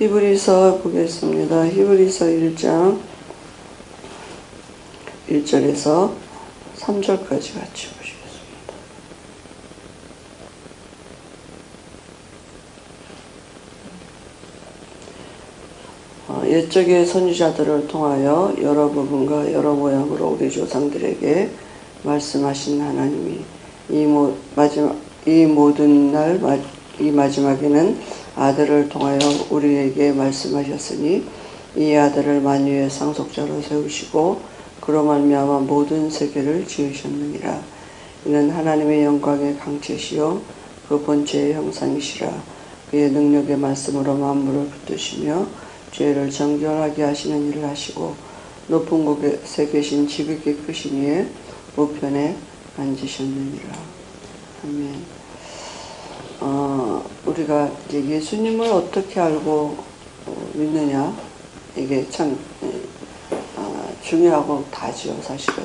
히브리서 보겠습니다. 히브리서 1장 1절에서 3절까지 같이 보시겠습니다. 어, 옛적의 선지자들을 통하여 여러 부분과 여러 모양으로 우리 조상들에게 말씀하신 하나님이 이, 모, 마지막, 이 모든 날, 이 마지막에는 아들을 통하여 우리에게 말씀하셨으니 이 아들을 만유의 상속자로 세우시고 그로 말미암아 모든 세계를 지으셨느니라. 이는 하나님의 영광의 강체시요 그 본체의 형상이시라. 그의 능력의 말씀으로 만물을 붙드시며 죄를 정결하게 하시는 일을 하시고 높은 곳에 계신 지극히 크신 이의 우편에 앉으셨느니라. 아멘. 어, 우리가 이제 예수님을 어떻게 알고 어, 믿느냐 이게 참 어, 중요하고 다지요 사실은.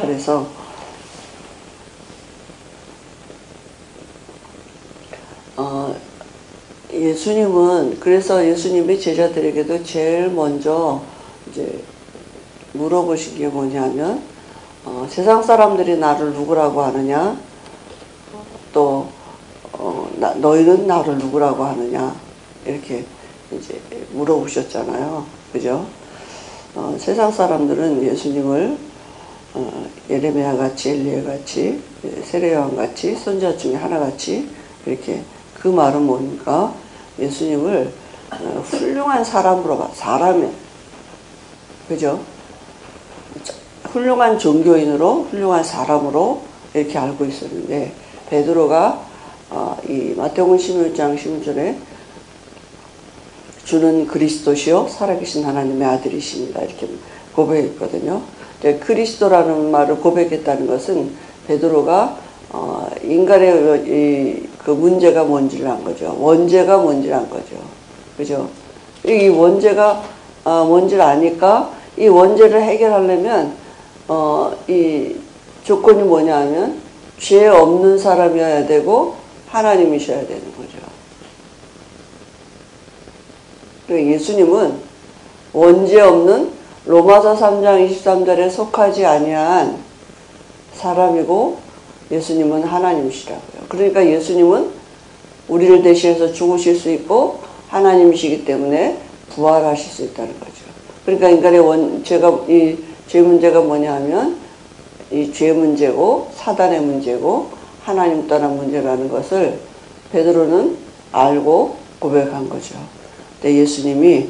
그래서 어, 예수님은 그래서 예수님이 제자들에게도 제일 먼저 이제 물어보신 게 뭐냐면 어, 세상 사람들이 나를 누구라고 하느냐 너희는 나를 누구라고 하느냐 이렇게 이제 물어보셨잖아요 그죠 어, 세상 사람들은 예수님을 어, 예레미야 같이 엘리야 같이 세례요한 같이 선자 중에 하나 같이 이렇게 그 말은 뭡니까? 예수님을 어, 훌륭한 사람으로 봐. 사람이 그죠? 훌륭한 종교인으로 훌륭한 사람으로 이렇게 알고 있었는데 베드로가 어, 이 마태복음 16장 16절에 주는 그리스도시요 살아계신 하나님의 아들이십니다 이렇게 고백했거든요. 그리스도라는 말을 고백했다는 것은 베드로가 어, 인간의 이, 그 문제가 뭔지를 안 거죠. 원죄가 뭔지를 안 거죠. 그죠? 이 원죄가 어, 뭔지를 아니까 이 원죄를 해결하려면 어, 이 조건이 뭐냐 하면 죄 없는 사람이어야 되고 하나님이셔야 되는 거죠. 예수님은 원죄 없는 로마서 3장 23절에 속하지 아니한 사람이고 예수님은 하나님이시라고요. 그러니까 예수님은 우리를 대신해서 죽으실 수 있고 하나님이시기 때문에 부활하실 수 있다는 거죠. 그러니까 인간의 원, 죄가, 이 죄 문제가 뭐냐 하면 이 죄 문제고 사단의 문제고 하나님 떠난 문제라는 것을 베드로는 알고 고백한 거죠. 근데 예수님이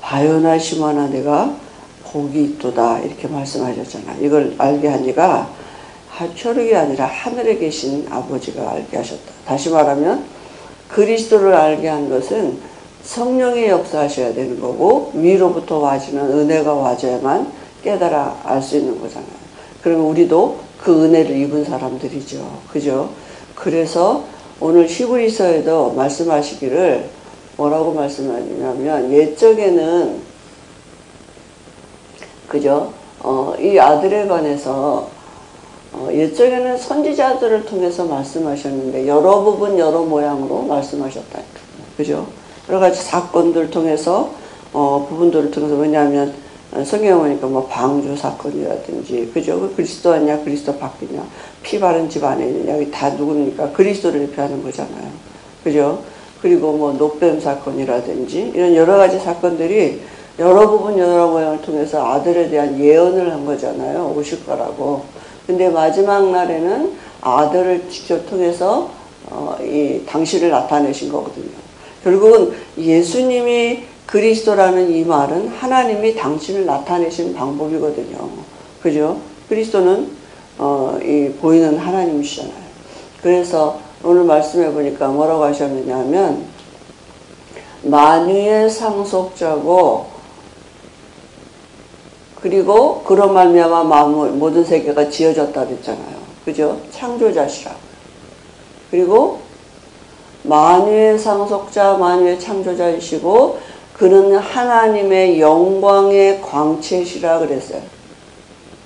바요나 시마나 내가 복이 있도다 이렇게 말씀하셨잖아. 이걸 알게 하니까 혈육이 아니라 하늘에 계신 아버지가 알게 하셨다. 다시 말하면 그리스도를 알게 한 것은 성령의 역사하셔야 되는 거고 위로부터 와지는 은혜가 와줘야만 깨달아 알 수 있는 거잖아요. 그러면 우리도 그 은혜를 입은 사람들이죠. 그죠? 그래서 오늘 히브리서에도 말씀하시기를 뭐라고 말씀하냐면 옛적에는 그죠? 어, 이 아들에 관해서 어, 옛적에는 선지자들을 통해서 말씀하셨는데 여러 부분 여러 모양으로 말씀하셨다. 그죠? 여러 가지 사건들 통해서 어, 부분들을 통해서 왜냐하면 성경에 보니까 뭐 방주 사건이라든지 그죠? 그 그리스도 아니냐 그리스도 바뀌냐 피 바른 집 안에 있느냐 다 누굽니까? 그리스도를 대표하는 거잖아요. 그죠? 그리고 뭐 녹뱀 사건이라든지 이런 여러 가지 사건들이 여러 부분 여러 모양을 통해서 아들에 대한 예언을 한 거잖아요. 오실 거라고. 근데 마지막 날에는 아들을 직접 통해서 어, 이 당신을 나타내신 거거든요. 결국은 예수님이 그리스도라는 이 말은 하나님이 당신을 나타내신 방법이거든요. 그죠? 그리스도는 어, 이 보이는 하나님이시잖아요. 그래서 오늘 말씀해 보니까 뭐라고 하셨느냐 하면 만유의 상속자고 그리고 그런 말미암아 모든 세계가 지어졌다 그랬잖아요. 그죠? 창조자시라. 그리고 만유의 상속자, 만유의 창조자이시고 그는 하나님의 영광의 광채시라 그랬어요.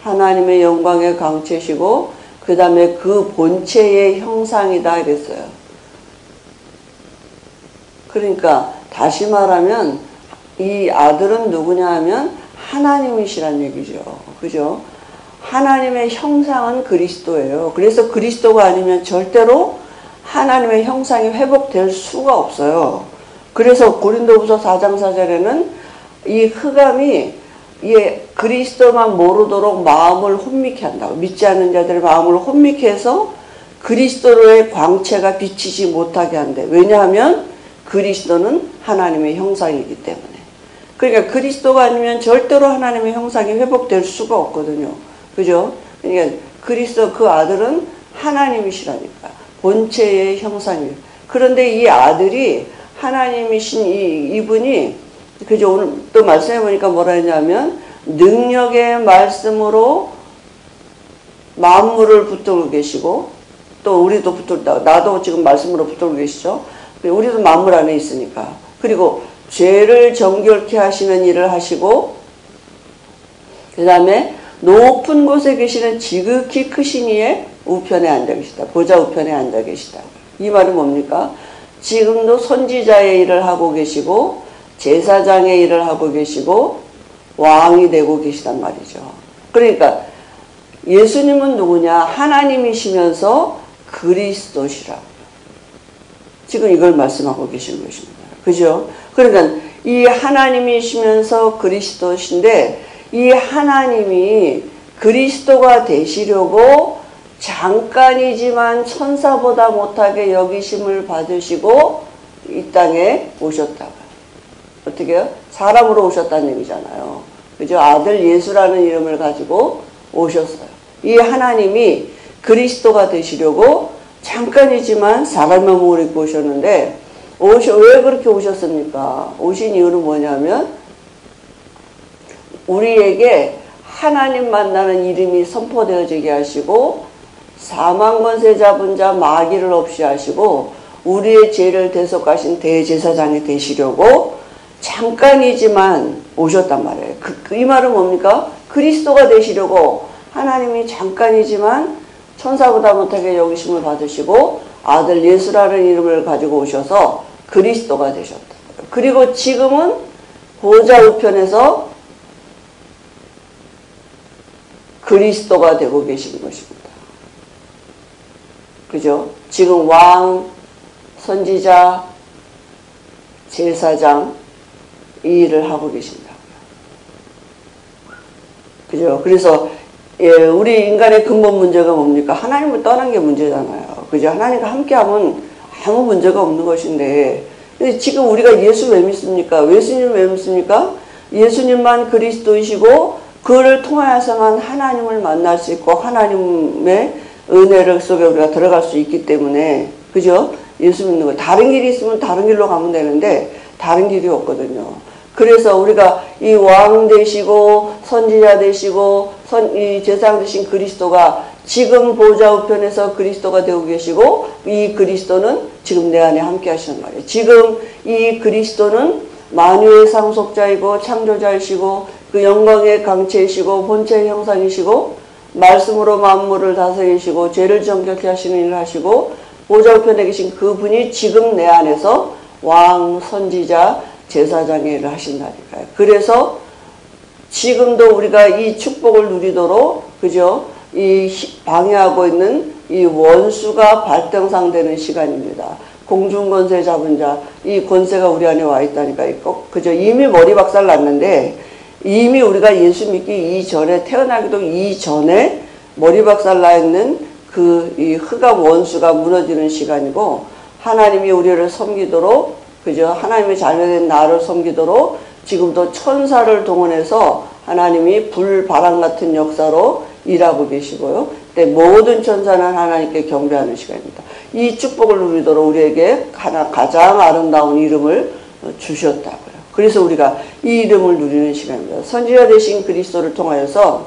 하나님의 영광의 광채시고 그 다음에 그 본체의 형상이다 그랬어요. 그러니까 다시 말하면 이 아들은 누구냐 하면 하나님이시란 얘기죠. 그죠? 하나님의 형상은 그리스도예요. 그래서 그리스도가 아니면 절대로 하나님의 형상이 회복될 수가 없어요. 그래서 고린도후서 4장 4절에는 이 흑암이 예, 그리스도만 모르도록 마음을 혼미케 한다고. 믿지 않는 자들의 마음을 혼미케 해서 그리스도로의 광채가 비치지 못하게 한대. 왜냐하면 그리스도는 하나님의 형상이기 때문에. 그러니까 그리스도가 아니면 절대로 하나님의 형상이 회복될 수가 없거든요. 그죠? 그러니까 그리스도 그 아들은 하나님이시라니까. 본체의 형상이에요. 그런데 이 아들이 하나님이신 이, 이분이 그죠? 오늘 또 말씀해 보니까 뭐라 했냐면 능력의 말씀으로 만물을 붙들고 계시고 또 우리도 붙들다 나도 지금 말씀으로 붙들고 계시죠. 우리도 만물 안에 있으니까 그리고 죄를 정결케 하시는 일을 하시고 그 다음에 높은 곳에 계시는 지극히 크신 이의 우편에 앉아 계시다. 보좌 우편에 앉아 계시다. 이 말은 뭡니까? 지금도 선지자의 일을 하고 계시고 제사장의 일을 하고 계시고 왕이 되고 계시단 말이죠. 그러니까 예수님은 누구냐? 하나님이시면서 그리스도시라. 지금 이걸 말씀하고 계시는 것입니다. 그죠? 그러니까 이 하나님이시면서 그리스도신데 이 하나님이 그리스도가 되시려고 잠깐이지만 천사보다 못하게 여기심을 받으시고 이 땅에 오셨다. 어떻게 요? 사람으로 오셨다는 얘기잖아요. 그죠? 아들 예수라는 이름을 가지고 오셨어요. 이 하나님이 그리스도가 되시려고 잠깐이지만 사람의 몸을 입고 오셨는데 오셔, 왜 그렇게 오셨습니까? 오신 이유는 뭐냐면 우리에게 하나님 만나는 이름이 선포되어지게 하시고 사망 권세 잡은 자 마귀를 없이 하시고 우리의 죄를 대속하신 대제사장이 되시려고 잠깐이지만 오셨단 말이에요. 그, 그, 이 말은 뭡니까? 그리스도가 되시려고 하나님이 잠깐이지만 천사보다 못하게 여기심을 받으시고 아들 예수라는 이름을 가지고 오셔서 그리스도가 되셨다. 그리고 지금은 보좌 우편에서 그리스도가 되고 계신 것입니다. 그죠? 지금 왕, 선지자, 제사장 이 일을 하고 계신다고요. 그죠? 그래서 예, 우리 인간의 근본 문제가 뭡니까? 하나님을 떠난 게 문제잖아요. 그죠? 하나님과 함께하면 아무 문제가 없는 것인데 근데 지금 우리가 예수 왜 믿습니까? 예수님 왜 믿습니까? 예수님만 그리스도이시고 그를 통하여서만 하나님을 만날 수 있고 하나님의 은혜를 속에 우리가 들어갈 수 있기 때문에 그죠? 예수 믿는 거 다른 길이 있으면 다른 길로 가면 되는데 다른 길이 없거든요. 그래서 우리가 이 왕 되시고 선지자 되시고 선, 이 제상 되신 그리스도가 지금 보좌 우편에서 그리스도가 되고 계시고 이 그리스도는 지금 내 안에 함께 하시는 말이에요. 지금 이 그리스도는 만유의 상속자이고 창조자이시고 그 영광의 강체이시고 본체의 형상이시고 말씀으로 만물을 다스리시고 죄를 정결케 하시는 일을 하시고 보좌 우편에 계신 그분이 지금 내 안에서 왕, 선지자, 제사장의 일을 하신다니까요. 그래서 지금도 우리가 이 축복을 누리도록 그죠? 이 방해하고 있는 이 원수가 발등상되는 시간입니다. 공중권세 잡은 자, 이 권세가 우리 안에 와 있다니까. 꼭 그저 이미 머리 박살 났는데 이미 우리가 예수 믿기 이전에 태어나기도 이전에 머리 박살 나 있는 그 이 흑암 원수가 무너지는 시간이고 하나님이 우리를 섬기도록 그저 하나님의 자녀된 나를 섬기도록 지금도 천사를 동원해서 하나님이 불바람 같은 역사로 일하고 계시고요. 네, 모든 천사는 하나님께 경배하는 시간입니다. 이 축복을 누리도록 우리에게 가장 아름다운 이름을 주셨다고요. 그래서 우리가 이 이름을 누리는 시간입니다. 선지자 되신 그리스도를 통하여서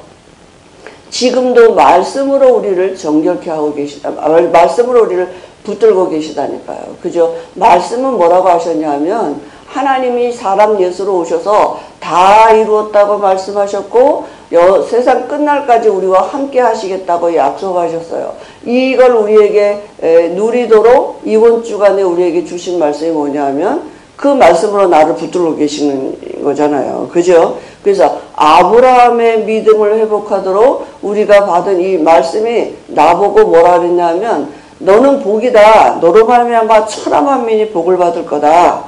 지금도 말씀으로 우리를 정결케 하고 계시다. 말씀으로 우리를 붙들고 계시다니까요. 그죠? 말씀은 뭐라고 하셨냐면 하나님이 사람 예수로 오셔서 다 이루었다고 말씀하셨고 여, 세상 끝날까지 우리와 함께 하시겠다고 약속하셨어요. 이걸 우리에게 에, 누리도록 이번 주간에 우리에게 주신 말씀이 뭐냐면 그 말씀으로 나를 붙들고 계시는 거잖아요. 그죠? 그래서 아브라함의 믿음을 회복하도록 우리가 받은 이 말씀이 나보고 뭐라 그랬냐면 너는 복이다. 너로 말미암아 천하 만민이 복을 받을 거다.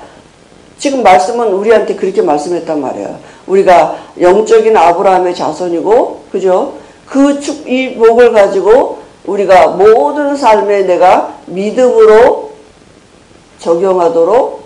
지금 말씀은 우리한테 그렇게 말씀했단 말이에요. 우리가 영적인 아브라함의 자손이고 그죠? 그이 복을 가지고 우리가 모든 삶에 내가 믿음으로 적용하도록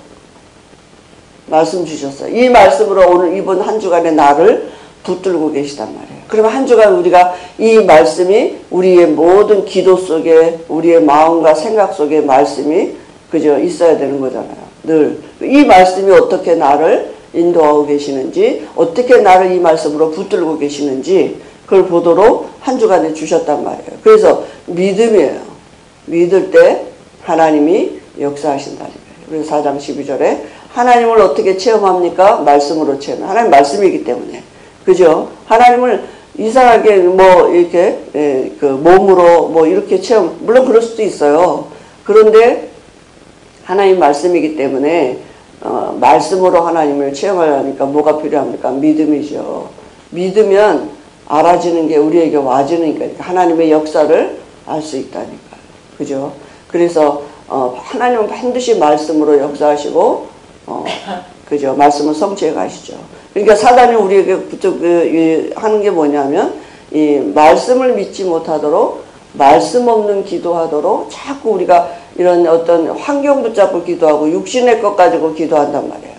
말씀 주셨어요. 이 말씀으로 오늘 이번 한 주간의 나를 붙들고 계시단 말이에요. 그러면 한 주간 우리가 이 말씀이 우리의 모든 기도 속에 우리의 마음과 생각 속에 말씀이 그저 있어야 되는 거잖아요. 늘. 이 말씀이 어떻게 나를 인도하고 계시는지 어떻게 나를 이 말씀으로 붙들고 계시는지 그걸 보도록 한 주간에 주셨단 말이에요. 그래서 믿음이에요. 믿을 때 하나님이 역사하신다는 거예요. 그래서 4장 12절에 하나님을 어떻게 체험합니까? 말씀으로 체험. 하나님 말씀이기 때문에. 그죠? 하나님을 이상하게 뭐 이렇게 예, 그 몸으로 뭐 이렇게 체험 물론 그럴 수도 있어요. 그런데 하나님 말씀이기 때문에 어, 말씀으로 하나님을 체험하려니까 뭐가 필요합니까? 믿음이죠. 믿으면 알아지는 게 우리에게 와지니까 하나님의 역사를 알 수 있다니까요. 그죠? 그래서 어, 하나님은 반드시 말씀으로 역사하시고 어, 그죠? 말씀을 성취해 가시죠. 그러니까 사단이 우리에게 그, 하는 게 뭐냐면 이 말씀을 믿지 못하도록 말씀 없는 기도하도록 자꾸 우리가 이런 어떤 환경 붙잡고 기도하고 육신의 것 가지고 기도한단 말이에요.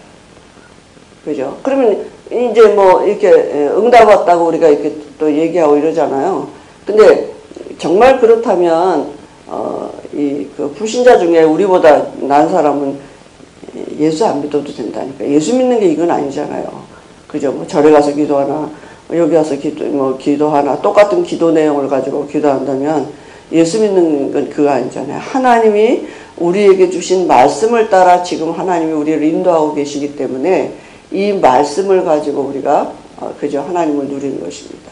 그죠? 그러면 이제 뭐 이렇게 응답 왔다고 우리가 이렇게 또 얘기하고 이러잖아요. 근데 정말 그렇다면 어, 이 그 불신자 중에 우리보다 난 사람은 예수 안 믿어도 된다니까. 예수 믿는 게 이건 아니잖아요. 그죠? 뭐 절에 가서 기도하나 여기 와서 기도 뭐 기도하나 똑같은 기도 내용을 가지고 기도한다면 예수 믿는 건 그거 아니잖아요. 하나님이 우리에게 주신 말씀을 따라 지금 하나님이 우리를 인도하고 계시기 때문에 이 말씀을 가지고 우리가 어, 그저 하나님을 누리는 것입니다.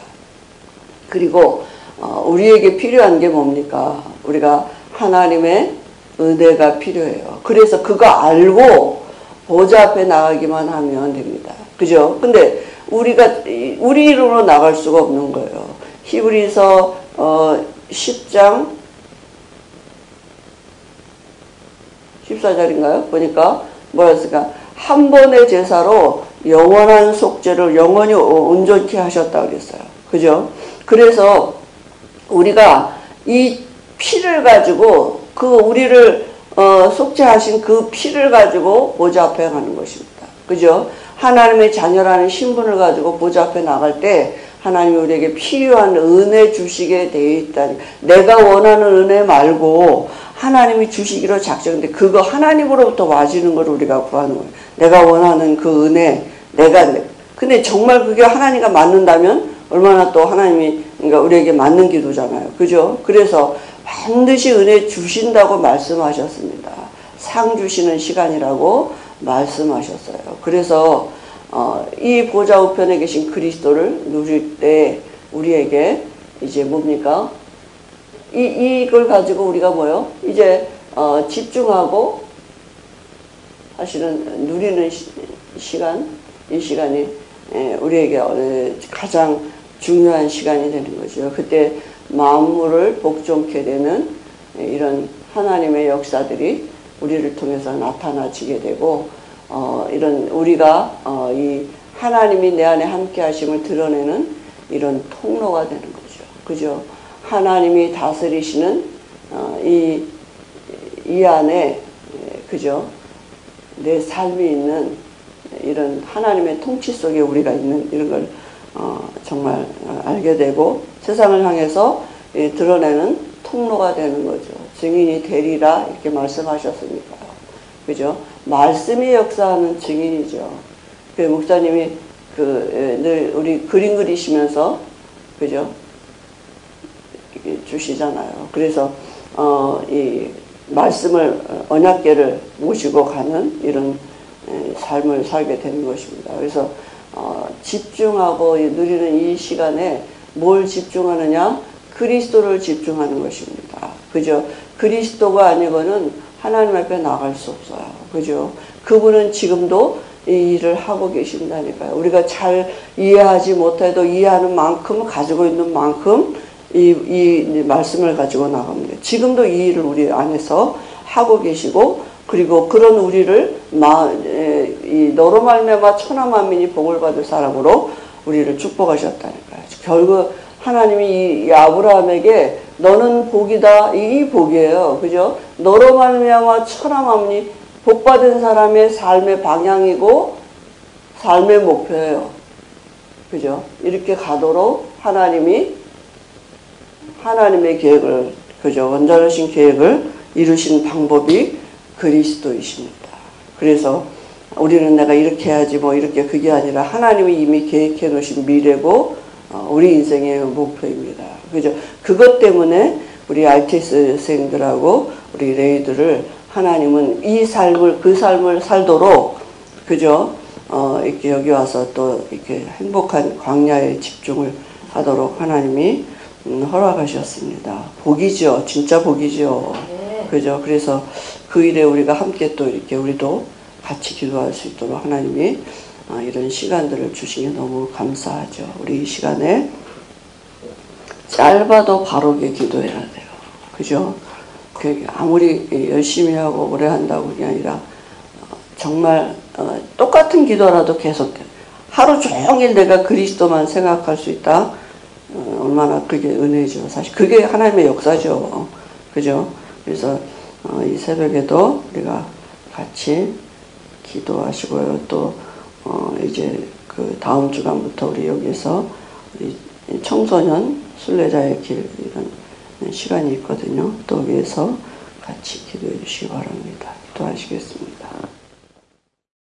그리고 어, 우리에게 필요한 게 뭡니까? 우리가 하나님의 은혜가 필요해요. 그래서 그거 알고 보좌 앞에 나가기만 하면 됩니다. 그죠? 근데 우리가 우리 이름으로 나갈 수가 없는 거예요. 히브리서 어, 10장 14절인가요? 보니까 뭐였을까? 한 번의 제사로 영원한 속죄를 영원히 온전케 하셨다 그랬어요. 그죠? 그래서 우리가 이 피를 가지고 그 우리를 어, 속죄하신 그 피를 가지고 보좌 앞에 가는 것입니다. 그죠? 하나님의 자녀라는 신분을 가지고 보좌 앞에 나갈 때 하나님이 우리에게 필요한 은혜 주시게 되어 있다니 내가 원하는 은혜 말고 하나님이 주시기로 작정돼 그거 하나님으로부터 와지는 걸 우리가 구하는 거예요. 내가 원하는 그 은혜 내가 근데 정말 그게 하나님과 맞는다면 얼마나 또 하나님이 그러니까 우리에게 맞는 기도잖아요. 그죠? 그래서 반드시 은혜 주신다고 말씀하셨습니다. 상 주시는 시간이라고 말씀하셨어요. 그래서 어, 이 보좌 우편에 계신 그리스도를 누릴 때 우리에게 이제 뭡니까? 이, 이걸 가지고 우리가 뭐요? 이제 어, 집중하고 사실은 누리는 시, 간이 시간이 에, 우리에게 가장 중요한 시간이 되는 거죠. 그때 만물을 복종케 되는 이런 하나님의 역사들이 우리를 통해서 나타나지게 되고 어, 이런 우리가 어, 이 하나님이 내 안에 함께 하심을 드러내는 이런 통로가 되는 거죠. 그죠? 하나님이 다스리시는 어, 이, 이 안에 그죠? 내 삶이 있는 이런 하나님의 통치 속에 우리가 있는 이런 걸 어, 정말 알게 되고 세상을 향해서 예, 드러내는 통로가 되는 거죠. 증인이 되리라 이렇게 말씀하셨으니까요. 그죠? 말씀이 역사하는 증인이죠. 그 목사님이 그늘 예, 우리 그림 그리시면서 그죠? 주시잖아요. 그래서 어, 이 말씀을 언약계를 모시고 가는 이런 예, 삶을 살게 되는 것입니다. 그래서 어, 집중하고 누리는 이 시간에 뭘 집중하느냐? 그리스도를 집중하는 것입니다. 그죠? 그리스도가 아니고는 하나님 앞에 나갈 수 없어요. 그죠? 그분은 지금도 이 일을 하고 계신다니까요. 우리가 잘 이해하지 못해도 이해하는 만큼 가지고 있는 만큼 이, 이 말씀을 가지고 나갑니다. 지금도 이 일을 우리 안에서 하고 계시고 그리고 그런 우리를 마, 에, 이 너로 말미암아 천하 만민이 복을 받을 사람으로 우리를 축복하셨다니까요. 결국 하나님이 이 아브라함에게 너는 복이다 이 복이에요. 그죠? 너로 말미암아 천하 만민이 복 받은 사람의 삶의 방향이고 삶의 목표예요. 그죠? 이렇게 가도록 하나님이 하나님의 계획을 그죠? 원자로신 계획을 이루신 방법이 그리스도이십니다. 그래서 우리는 내가 이렇게 해야지 뭐 이렇게 그게 아니라 하나님이 이미 계획해 놓으신 미래고 어, 우리 인생의 목표입니다. 그죠? 그것 때문에 우리 RTS생들하고 우리 레이들을 하나님은 이 삶을 그 삶을 살도록 그죠? 어, 이렇게 여기 와서 또 이렇게 행복한 광야에 집중을 하도록 하나님이 음, 허락하셨습니다. 복이죠. 진짜 복이죠. 네. 그죠? 그래서 그 일에 우리가 함께 또 이렇게 우리도 같이 기도할 수 있도록 하나님이 어, 이런 시간들을 주시니 너무 감사하죠. 우리 이 시간에 짧아도 바르게 기도해야 돼요. 그죠? 그 아무리 열심히 하고 오래 한다고 그게 아니라 어, 정말 어, 똑같은 기도라도 계속 하루 종일 내가 그리스도만 생각할 수 있다. 어, 얼마나 그게 은혜죠. 사실 그게 하나님의 역사죠. 그죠? 그래서 어, 이 새벽에도 우리가 같이 기도하시고요. 또 어, 이제 그 다음 주간부터 우리 여기서 청소년 순례자의 길 이런 시간이 있거든요. 또 위에서 같이 기도해 주시기 바랍니다. 기도하시겠습니다.